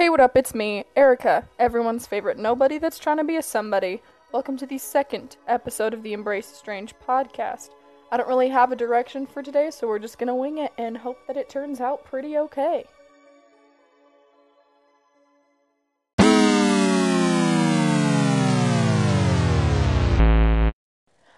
Hey, what up? It's me, Erika, everyone's favorite nobody that's trying to be a somebody. Welcome to the second episode of the Embrace Strange podcast. I don't really have a direction for today, so we're just gonna wing it and hope that it turns out pretty okay.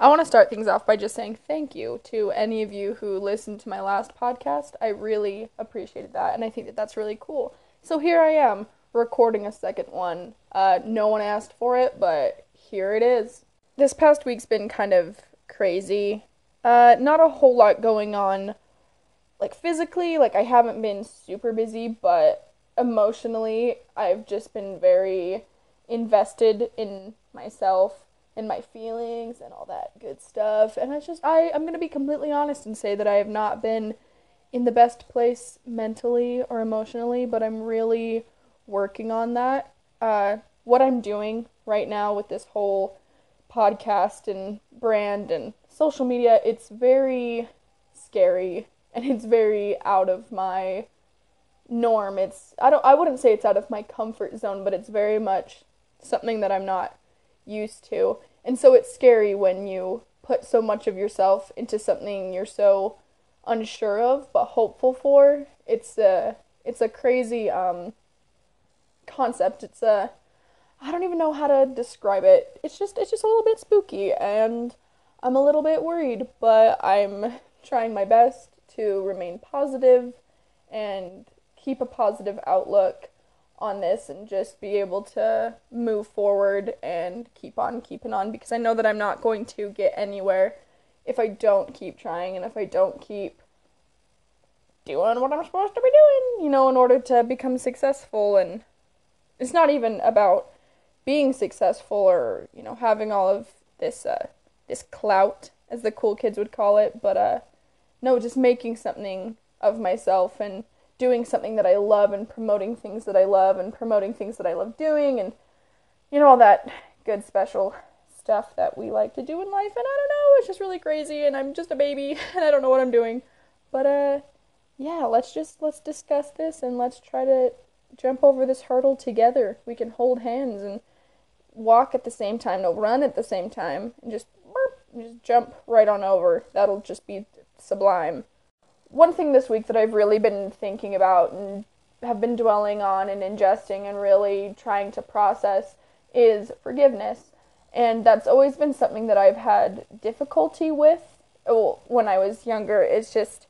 I want to start things off by just saying thank you to any of you who listened to my last podcast. I really appreciated that, and I think that that's really cool. So here I am recording a second one. Uh, no one asked for it, but here it is. This past week's been kind of crazy. Uh, not a whole lot going on, like physically. Like I haven't been super busy, but emotionally, I've just been very invested in myself and my feelings and all that good stuff. And it's just I I'm to be completely honest and say that I have not been in the best place mentally or emotionally, but I'm really working on that. Uh, what I'm doing right now with this whole podcast and brand and social media, it's very scary and it's very out of my norm. It's I don't I wouldn't say it's out of my comfort zone, but it's very much something that I'm not used to. And so it's scary when you put so much of yourself into something you're so unsure of but hopeful for. It's a it's a crazy um concept. It's a I don't even know how to describe it. It's just it's just a little bit spooky and I'm a little bit worried, but I'm trying my best to remain positive and keep a positive outlook on this and just be able to move forward and keep on keeping on because I know that I'm not going to get anywhere if I don't keep trying and if I don't keep doing what I'm supposed to be doing, you know, in order to become successful. And it's not even about being successful or, you know, having all of this uh this clout as the cool kids would call it, but uh no, just making something of myself and doing something that I love and promoting things that I love and promoting things that I love doing and you know all that good special stuff that we like to do in life and I don't know it's just really crazy and I'm just a baby and I don't know what I'm doing. But uh yeah let's just let's discuss this and let's try to jump over this hurdle together. We can hold hands and walk at the same time no run at the same time and just burp, just jump right on over. That'll just be sublime. One thing this week that I've really been thinking about and have been dwelling on and ingesting and really trying to process is forgiveness. And that's always been something that I've had difficulty with well, when I was younger. It's just,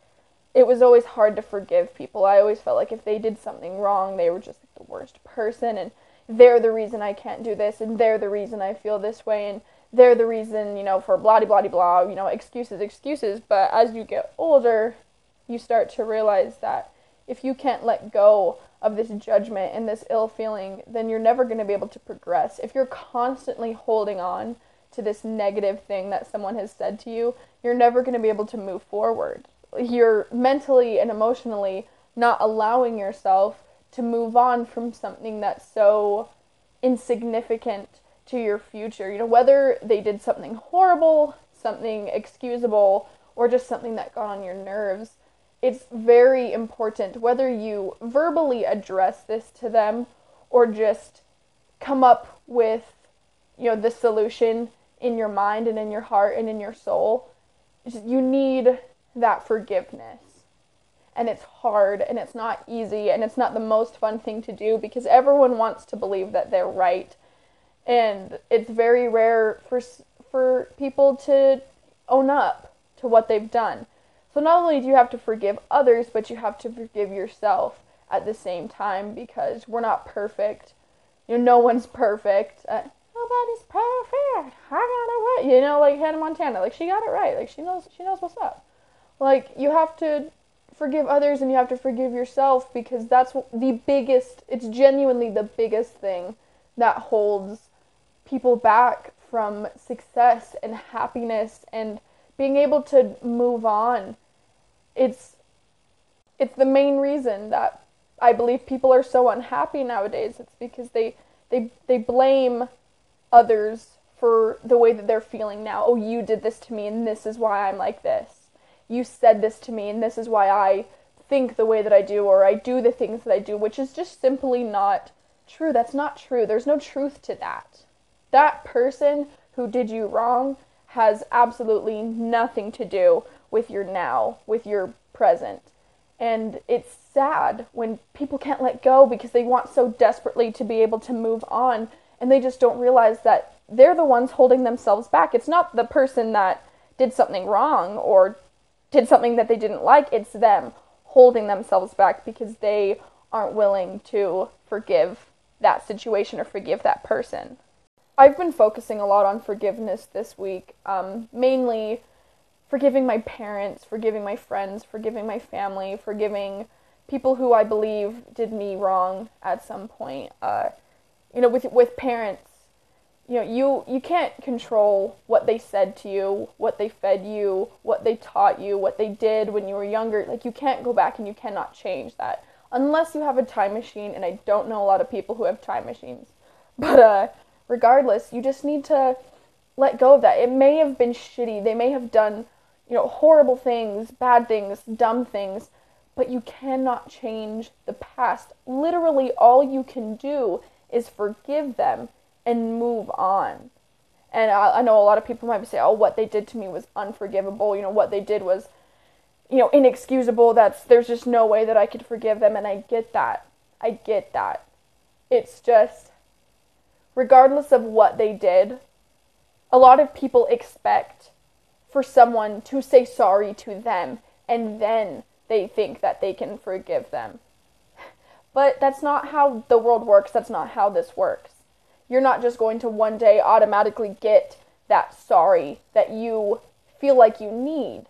it was always hard to forgive people. I always felt like if they did something wrong, they were just like the worst person and they're the reason I can't do this and they're the reason I feel this way and they're the reason, you know, for blah blah blah blah, you know, excuses, excuses. But as you get older, you start to realize that if you can't let go of this judgment and this ill feeling, then you're never going to be able to progress. If you're constantly holding on to this negative thing that someone has said to you, you're never going to be able to move forward. You're mentally and emotionally not allowing yourself to move on from something that's so insignificant to your future. You know, whether they did something horrible, something excusable, or just something that got on your nerves it's very important whether you verbally address this to them or just come up with you know the solution in your mind and in your heart and in your soul. You need that forgiveness. And it's hard and it's not easy and it's not the most fun thing to do because everyone wants to believe that they're right. And it's very rare for for people to own up to what they've done so not only do you have to forgive others, but you have to forgive yourself at the same time because we're not perfect. You know, no one's perfect. Uh, Nobody's perfect. I got it right. You know, like Hannah Montana, like she got it right. Like she knows she knows what's up. Like you have to forgive others and you have to forgive yourself because that's the biggest it's genuinely the biggest thing that holds people back from success and happiness and being able to move on it's it's the main reason that I believe people are so unhappy nowadays. It's because they they they blame others for the way that they're feeling now. Oh, you did this to me and this is why I'm like this. You said this to me and this is why I think the way that I do or I do the things that I do, which is just simply not true. That's not true. There's no truth to that. That person who did you wrong has absolutely nothing to do with your now, with your present. And it's sad when people can't let go because they want so desperately to be able to move on and they just don't realize that they're the ones holding themselves back. It's not the person that did something wrong or did something that they didn't like, it's them holding themselves back because they aren't willing to forgive that situation or forgive that person. I've been focusing a lot on forgiveness this week, um, mainly forgiving my parents, forgiving my friends, forgiving my family, forgiving people who I believe did me wrong at some point. Uh, you know, with with parents, you know, you you can't control what they said to you, what they fed you, what they taught you, what they did when you were younger. Like you can't go back and you cannot change that unless you have a time machine. And I don't know a lot of people who have time machines, but uh, regardless, you just need to let go of that. It may have been shitty. They may have done you know, horrible things, bad things, dumb things, but you cannot change the past. Literally, all you can do is forgive them and move on. And I, I know a lot of people might say, oh, what they did to me was unforgivable. You know, what they did was, you know, inexcusable. That's, there's just no way that I could forgive them. And I get that. I get that. It's just, regardless of what they did, a lot of people expect for someone to say sorry to them and then they think that they can forgive them. But that's not how the world works. That's not how this works. You're not just going to one day automatically get that sorry that you feel like you need.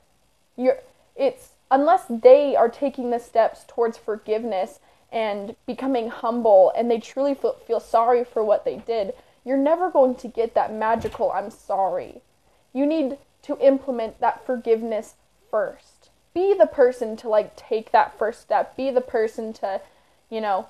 You're it's unless they are taking the steps towards forgiveness and becoming humble and they truly feel, feel sorry for what they did, you're never going to get that magical I'm sorry. You need to implement that forgiveness first. Be the person to like take that first step. Be the person to, you know,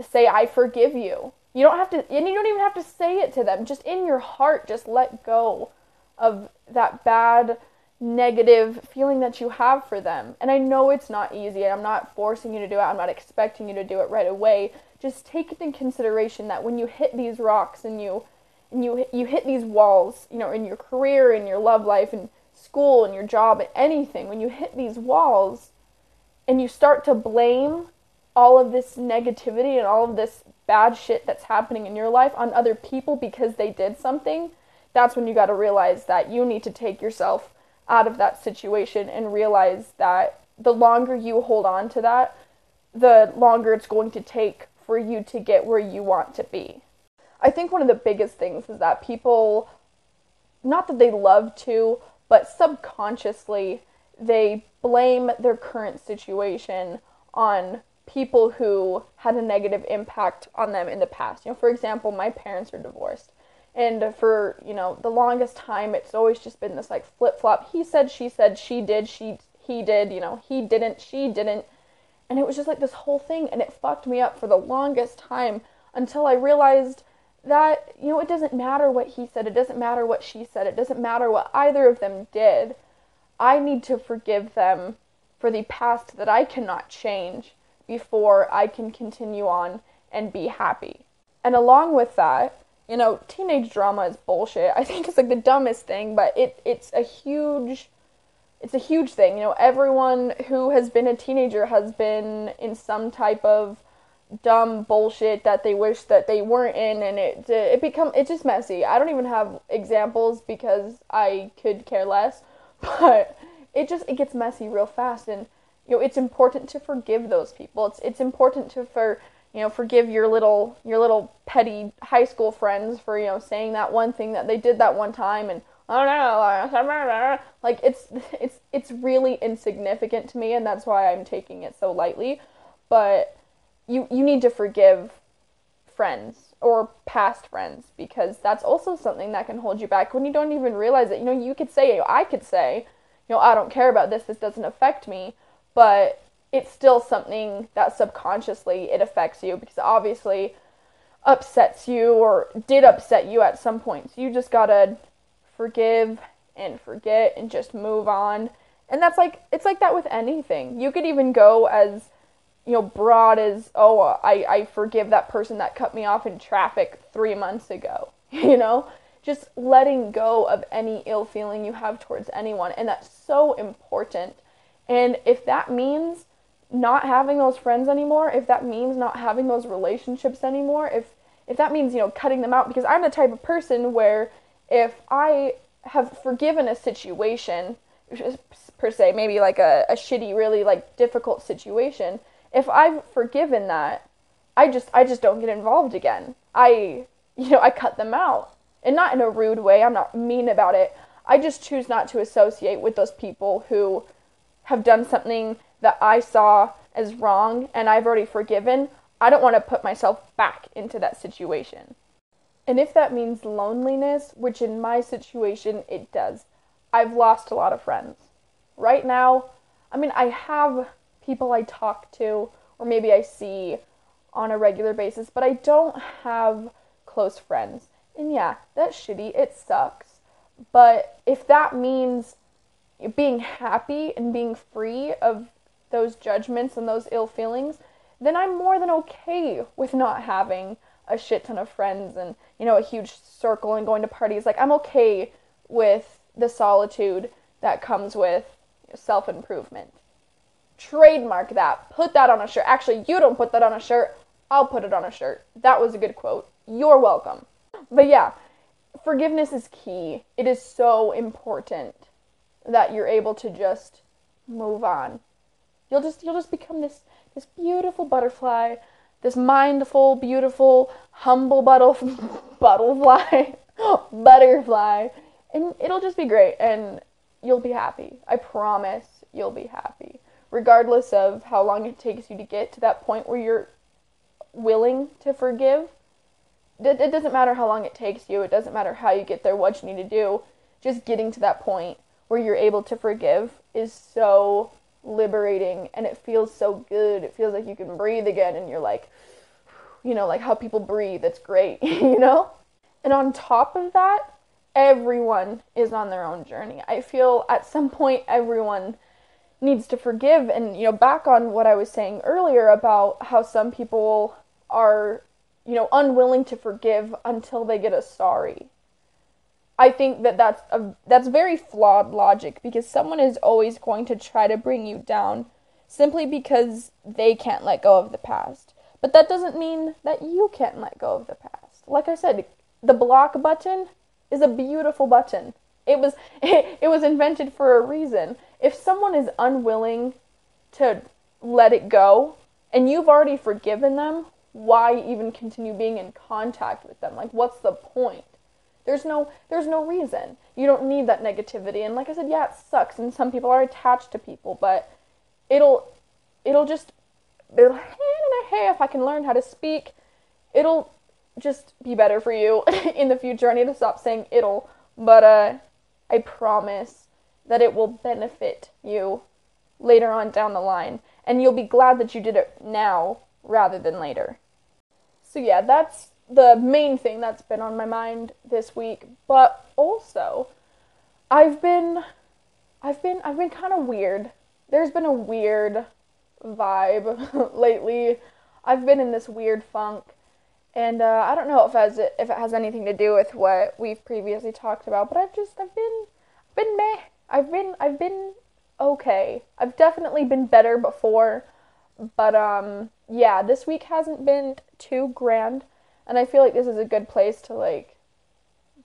say I forgive you. You don't have to and you don't even have to say it to them. Just in your heart just let go of that bad negative feeling that you have for them. And I know it's not easy. I'm not forcing you to do it. I'm not expecting you to do it right away. Just take it in consideration that when you hit these rocks and you and you you hit these walls, you know, in your career, in your love life, in school, in your job, anything, when you hit these walls and you start to blame all of this negativity and all of this bad shit that's happening in your life on other people because they did something, that's when you got to realize that you need to take yourself out of that situation and realize that the longer you hold on to that, the longer it's going to take for you to get where you want to be. I think one of the biggest things is that people, not that they love to, but subconsciously, they blame their current situation on people who had a negative impact on them in the past. You know, for example, my parents are divorced. And for, you know, the longest time it's always just been this like flip-flop. He said, she said, she did, she he did, you know, he didn't, she didn't. And it was just like this whole thing and it fucked me up for the longest time until I realized that, you know, it doesn't matter what he said, it doesn't matter what she said, it doesn't matter what either of them did. I need to forgive them for the past that I cannot change before I can continue on and be happy. And along with that, you know, teenage drama is bullshit. I think it's like the dumbest thing, but it it's a huge it's a huge thing. You know, everyone who has been a teenager has been in some type of dumb bullshit that they wish that they weren't in and it it become it's just messy. I don't even have examples because I could care less, but it just it gets messy real fast and you know it's important to forgive those people. It's it's important to for you know forgive your little your little petty high school friends for you know saying that one thing that they did that one time and oh, don't know like it's it's it's really insignificant to me and that's why I'm taking it so lightly. But you you need to forgive friends or past friends because that's also something that can hold you back when you don't even realize it. You know, you could say, I could say, you know, I don't care about this, this doesn't affect me, but it's still something that subconsciously it affects you because obviously upsets you or did upset you at some point. So you just gotta forgive and forget and just move on And that's like it's like that with anything. You could even go as you know, broad as, oh, I, I forgive that person that cut me off in traffic three months ago. You know? Just letting go of any ill feeling you have towards anyone. And that's so important. And if that means not having those friends anymore, if that means not having those relationships anymore, if if that means, you know, cutting them out because I'm the type of person where if I have forgiven a situation, per se, maybe like a, a shitty, really like difficult situation, if I've forgiven that, I just I just don't get involved again. I you know, I cut them out. And not in a rude way. I'm not mean about it. I just choose not to associate with those people who have done something that I saw as wrong and I've already forgiven. I don't want to put myself back into that situation. And if that means loneliness, which in my situation it does, I've lost a lot of friends. Right now, I mean, I have people I talk to or maybe I see on a regular basis, but I don't have close friends. And yeah, that's shitty. It sucks. But if that means being happy and being free of those judgments and those ill feelings, then I'm more than okay with not having a shit ton of friends and, you know, a huge circle and going to parties. Like, I'm okay with the solitude that comes with self improvement. Trademark that. Put that on a shirt. Actually, you don't put that on a shirt. I'll put it on a shirt. That was a good quote. You're welcome. But yeah, forgiveness is key. It is so important that you're able to just move on. You'll just you'll just become this this beautiful butterfly, this mindful, beautiful, humble butterfly, butterfly, butterfly, and it'll just be great and you'll be happy. I promise you'll be happy. Regardless of how long it takes you to get to that point where you're willing to forgive, it, doesn't matter how long it takes you, it doesn't matter how you get there, what you need to do. Just getting to that point where you're able to forgive is so liberating and it feels so good. It feels like you can breathe again and you're like, you know, like how people breathe. It's great, you know? And on top of that, everyone is on their own journey. I feel at some point everyone needs to forgive and you know back on what I was saying earlier about how some people are you know, unwilling to forgive until they get a sorry. I think that that's a that's very flawed logic because someone is always going to try to bring you down simply because they can't let go of the past. But that doesn't mean that you can't let go of the past. Like I said, the block button is a beautiful button. It was it, it was invented for a reason. If someone is unwilling to let it go and you've already forgiven them, why even continue being in contact with them? Like what's the point? There's no there's no reason. You don't need that negativity. And like I said, yeah, it sucks and some people are attached to people, but it'll it'll just it'll hey if I can learn how to speak, it'll just be better for you in the future. I need to stop saying it'll, but uh I promise that it will benefit you later on down the line and you'll be glad that you did it now rather than later. So yeah, that's the main thing that's been on my mind this week. But also, I've been I've been I've been kind of weird. There's been a weird vibe lately. I've been in this weird funk. And uh, I don't know if it, has, if it has anything to do with what we've previously talked about, but I've just I've been been meh. I've been I've been okay. I've definitely been better before, but um yeah, this week hasn't been too grand, and I feel like this is a good place to like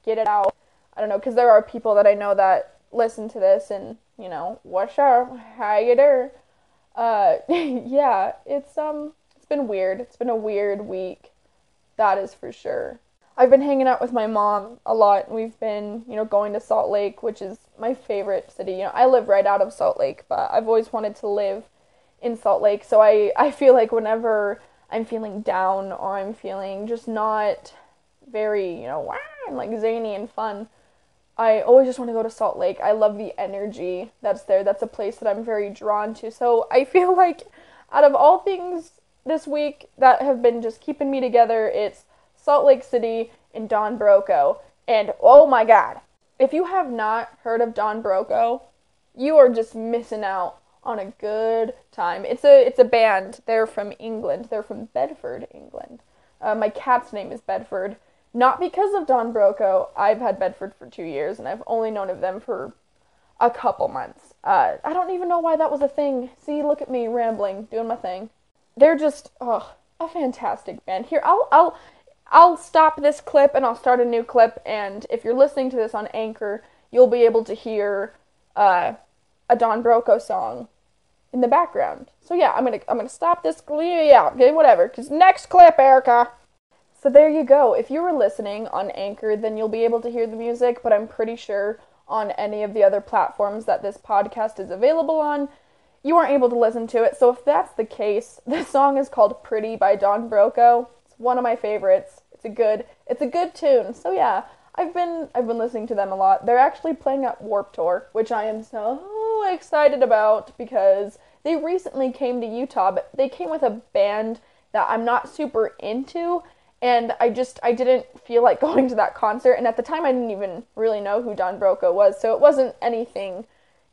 get it out. I don't know, because there are people that I know that listen to this and you know, what's up, how you doing? Uh, yeah, it's um, it's been weird. It's been a weird week, that is for sure. I've been hanging out with my mom a lot. We've been, you know, going to Salt Lake, which is my favorite city. You know, I live right out of Salt Lake, but I've always wanted to live in Salt Lake. So I, I feel like whenever I'm feeling down or I'm feeling just not very, you know, and like zany and fun, I always just want to go to Salt Lake. I love the energy that's there. That's a place that I'm very drawn to. So I feel like out of all things this week that have been just keeping me together, it's Salt Lake City and Don Broco. And oh my god, if you have not heard of Don Broco, you are just missing out on a good time. It's a it's a band. They're from England. They're from Bedford, England. Uh, my cat's name is Bedford. Not because of Don Broco. I've had Bedford for two years, and I've only known of them for a couple months. Uh, I don't even know why that was a thing. See, look at me rambling, doing my thing. They're just oh, a fantastic band. Here, I'll I'll I'll stop this clip and I'll start a new clip. And if you're listening to this on Anchor, you'll be able to hear uh, a Don Broco song in the background. So yeah, I'm gonna I'm gonna stop this. Yeah, okay, whatever. Cause next clip, Erika. So there you go. If you were listening on Anchor, then you'll be able to hear the music. But I'm pretty sure on any of the other platforms that this podcast is available on, you aren't able to listen to it. So if that's the case, the song is called "Pretty" by Don Broco. It's one of my favorites. It's a good it's a good tune. So yeah, I've been I've been listening to them a lot. They're actually playing at Warped Tour, which I am so excited about because they recently came to Utah, but they came with a band that I'm not super into and I just I didn't feel like going to that concert and at the time I didn't even really know who Don Broco was, so it wasn't anything,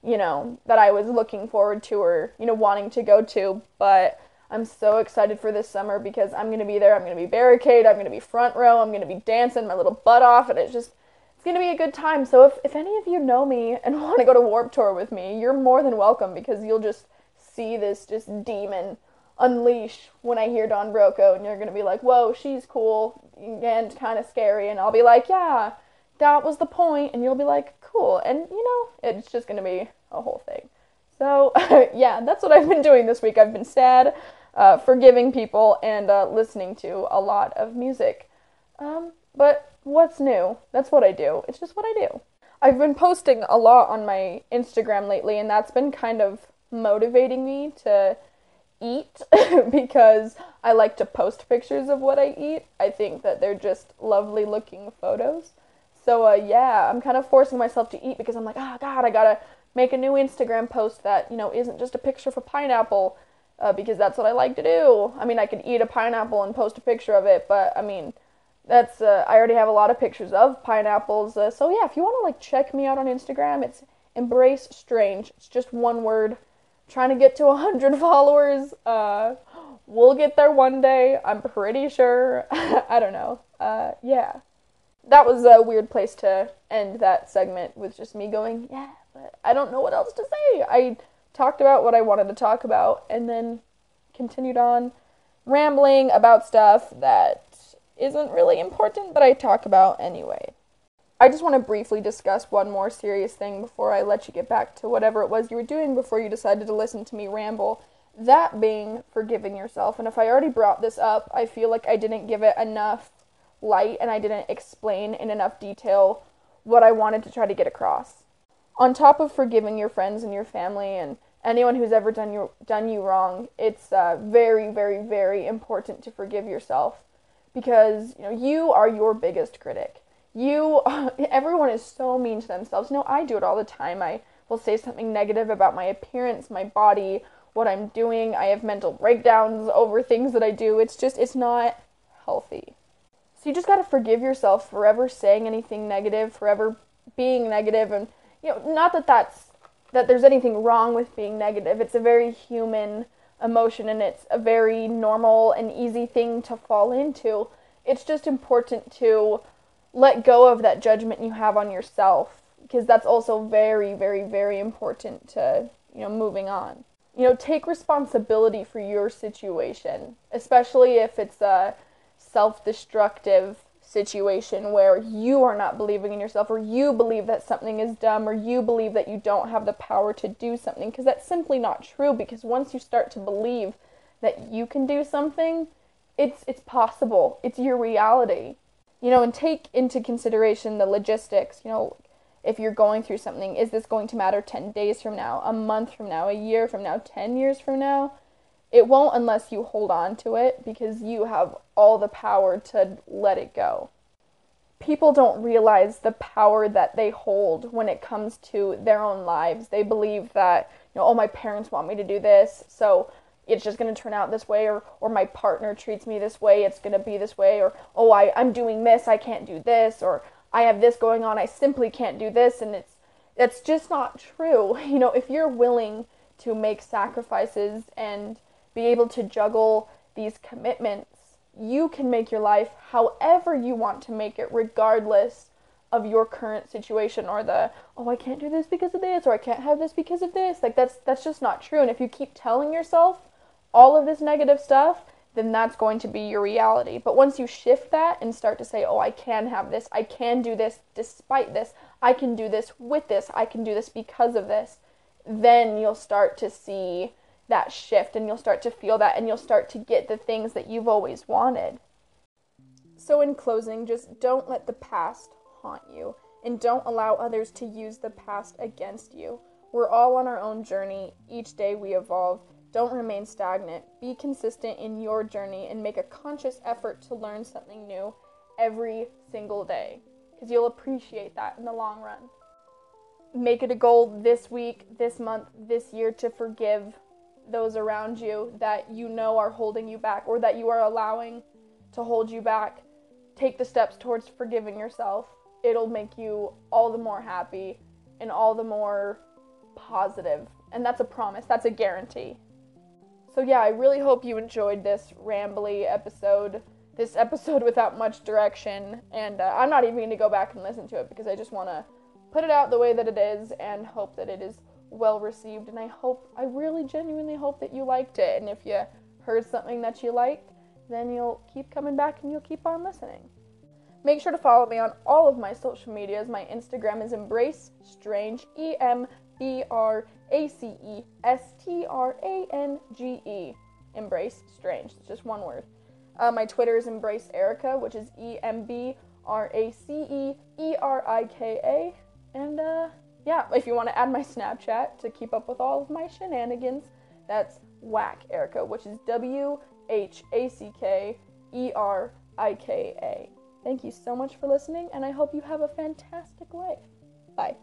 you know, that I was looking forward to or, you know, wanting to go to, but I'm so excited for this summer because I'm going to be there. I'm going to be barricade. I'm going to be front row. I'm going to be dancing my little butt off and it's just it's going to be a good time. So if, if any of you know me and want to go to Warped Tour with me, you're more than welcome because you'll just see this just demon unleash when I hear Don Broco and you're going to be like, whoa, she's cool and kind of scary. And I'll be like, yeah, that was the point. And you'll be like, cool. And you know, it's just going to be a whole thing. So yeah, that's what I've been doing this week. I've been sad, uh, forgiving people, and uh, listening to a lot of music. Um, but what's new? That's what I do. It's just what I do. I've been posting a lot on my Instagram lately, and that's been kind of motivating me to eat because I like to post pictures of what I eat. I think that they're just lovely looking photos. So uh, yeah, I'm kind of forcing myself to eat because I'm like, oh god, I gotta make a new Instagram post that you know isn't just a picture of a pineapple, uh, because that's what I like to do. I mean, I could eat a pineapple and post a picture of it, but I mean, that's uh, I already have a lot of pictures of pineapples. Uh, so yeah, if you want to like check me out on Instagram, it's embrace strange. It's just one word. Trying to get to hundred followers. Uh, we'll get there one day. I'm pretty sure. I don't know. Uh, yeah, that was a weird place to end that segment with just me going, yeah, but I don't know what else to say. I talked about what I wanted to talk about and then continued on rambling about stuff that isn't really important, but I talk about anyway. I just want to briefly discuss one more serious thing before I let you get back to whatever it was you were doing before you decided to listen to me ramble. That being forgiving yourself. And if I already brought this up, I feel like I didn't give it enough light and I didn't explain in enough detail what I wanted to try to get across. On top of forgiving your friends and your family and anyone who's ever done you done you wrong, it's uh, very, very, very important to forgive yourself because you know you are your biggest critic. You, everyone is so mean to themselves. You know, I do it all the time. I will say something negative about my appearance, my body, what I'm doing. I have mental breakdowns over things that I do. It's just, it's not healthy. So you just got to forgive yourself for ever saying anything negative, forever being negative, and you know, not that that's that there's anything wrong with being negative. It's a very human emotion and it's a very normal and easy thing to fall into. It's just important to let go of that judgment you have on yourself because that's also very very very important to, you know, moving on. You know, take responsibility for your situation, especially if it's a self-destructive situation where you are not believing in yourself or you believe that something is dumb or you believe that you don't have the power to do something because that's simply not true because once you start to believe that you can do something it's it's possible. It's your reality. You know and take into consideration the logistics. You know if you're going through something is this going to matter 10 days from now a month from now a year from now 10 years from now it won't unless you hold on to it because you have all the power to let it go. People don't realize the power that they hold when it comes to their own lives. They believe that, you know, oh, my parents want me to do this, so it's just going to turn out this way, or, or my partner treats me this way, it's going to be this way, or oh, I, I'm doing this, I can't do this, or I have this going on, I simply can't do this, and it's It's just not true. You know, if you're willing to make sacrifices and be able to juggle these commitments, you can make your life however you want to make it, regardless of your current situation or the oh I can't do this because of this or I can't have this because of this. Like that's that's just not true. And if you keep telling yourself all of this negative stuff, then that's going to be your reality. But once you shift that and start to say, "Oh, I can have this. I can do this despite this. I can do this with this. I can do this because of this." Then you'll start to see that shift and you'll start to feel that and you'll start to get the things that you've always wanted. So, in closing, just don't let the past haunt you and don't allow others to use the past against you. We're all on our own journey. Each day we evolve. Don't remain stagnant. Be consistent in your journey and make a conscious effort to learn something new every single day because you'll appreciate that in the long run. Make it a goal this week, this month, this year to forgive those around you that you know are holding you back or that you are allowing to hold you back. Take the steps towards forgiving yourself. It'll make you all the more happy and all the more positive. And that's a promise, that's a guarantee. So, yeah, I really hope you enjoyed this rambly episode, this episode without much direction. And uh, I'm not even going to go back and listen to it because I just want to put it out the way that it is and hope that it is well received and I hope I really genuinely hope that you liked it and if you heard something that you liked then you'll keep coming back and you'll keep on listening. Make sure to follow me on all of my social medias. My Instagram is embrace strange E M B R A C E S T R A N G E. Embrace strange. It's just one word. Uh, my Twitter is embrace Erika, which is E M B R A C E E R I K A. And uh yeah, if you want to add my Snapchat to keep up with all of my shenanigans, that's Whack Erika, which is W H A C K E R I K A. Thank you so much for listening, and I hope you have a fantastic life. Bye.